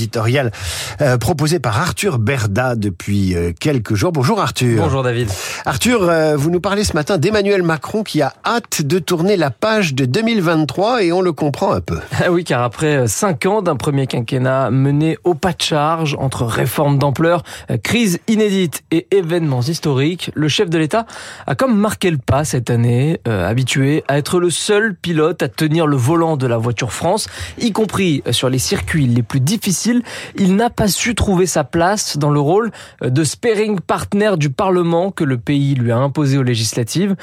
éditorial euh, proposé par Arthur Berda depuis euh, quelques jours. Bonjour Arthur. Bonjour David. Arthur, euh, vous nous parlez ce matin d'Emmanuel Macron qui a hâte de tourner la page de 2023 et on le comprend un peu. Ah oui, car après cinq ans d'un premier quinquennat mené au pas de charge entre réformes d'ampleur, crise inédite et événements historiques, le chef de l'État a comme marqué le pas cette année, habitué à être le seul pilote à tenir le volant de la voiture France, y compris sur les circuits les plus difficiles il n'a pas su trouver sa place dans le rôle de sparing partner du Parlement que le pays lui a imposé aux législatives,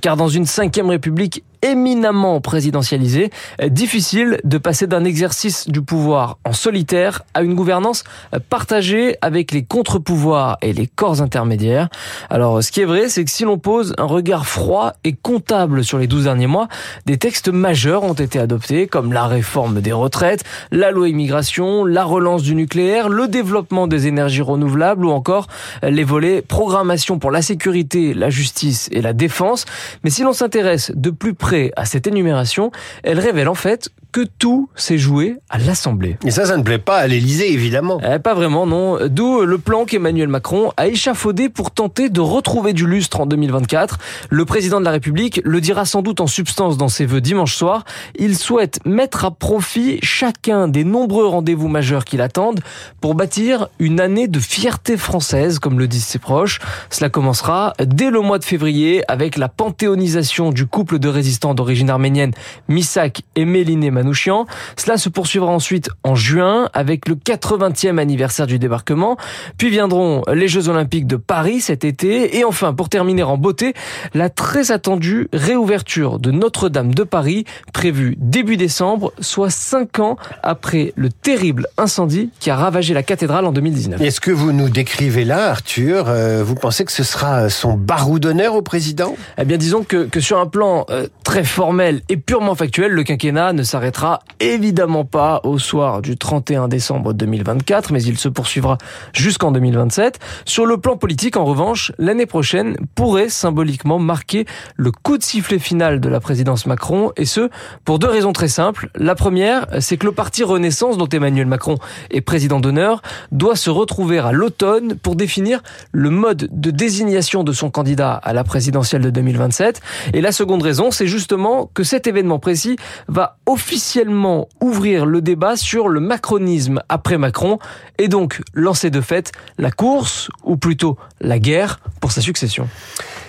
car dans une cinquième république éminemment présidentialisé, difficile de passer d'un exercice du pouvoir en solitaire à une gouvernance partagée avec les contre-pouvoirs et les corps intermédiaires. Alors, ce qui est vrai, c'est que si l'on pose un regard froid et comptable sur les 12 derniers mois, des textes majeurs ont été adoptés, comme la réforme des retraites, la loi immigration, la relance du nucléaire, le développement des énergies renouvelables ou encore les volets programmation pour la sécurité, la justice et la défense. Mais si l'on s'intéresse de plus près à cette énumération, elle révèle en fait que tout s'est joué à l'Assemblée. Et ça, ça ne plaît pas à l'Élysée, évidemment. Eh, pas vraiment, non. D'où le plan qu'Emmanuel Macron a échafaudé pour tenter de retrouver du lustre en 2024. Le président de la République le dira sans doute en substance dans ses vœux dimanche soir. Il souhaite mettre à profit chacun des nombreux rendez-vous majeurs qui l'attendent pour bâtir une année de fierté française, comme le disent ses proches. Cela commencera dès le mois de février avec la panthéonisation du couple de résistants d'origine arménienne Misak et Méliné Manouchian. Cela se poursuivra ensuite en juin avec le 80e anniversaire du débarquement. Puis viendront les Jeux Olympiques de Paris cet été. Et enfin, pour terminer en beauté, la très attendue réouverture de Notre-Dame de Paris prévue début décembre, soit cinq ans après le terrible incendie qui a ravagé la cathédrale en 2019. Est-ce que vous nous décrivez là, Arthur, euh, vous pensez que ce sera son barou d'honneur au président? Eh bien, disons que, que sur un plan euh, très formel et purement factuel, le quinquennat ne s'arrête évidemment pas au soir du 31 décembre 2024, mais il se poursuivra jusqu'en 2027. Sur le plan politique, en revanche, l'année prochaine pourrait symboliquement marquer le coup de sifflet final de la présidence Macron, et ce, pour deux raisons très simples. La première, c'est que le parti Renaissance, dont Emmanuel Macron est président d'honneur, doit se retrouver à l'automne pour définir le mode de désignation de son candidat à la présidentielle de 2027. Et la seconde raison, c'est justement que cet événement précis va officiellement ouvrir le débat sur le macronisme après Macron et donc lancer de fait la course, ou plutôt la guerre, pour sa succession.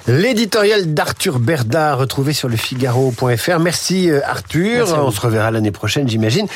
L'éditorial d'Arthur Berda retrouvé sur le Figaro.fr. Merci euh, Arthur. On se reverra l'année prochaine, j'imagine.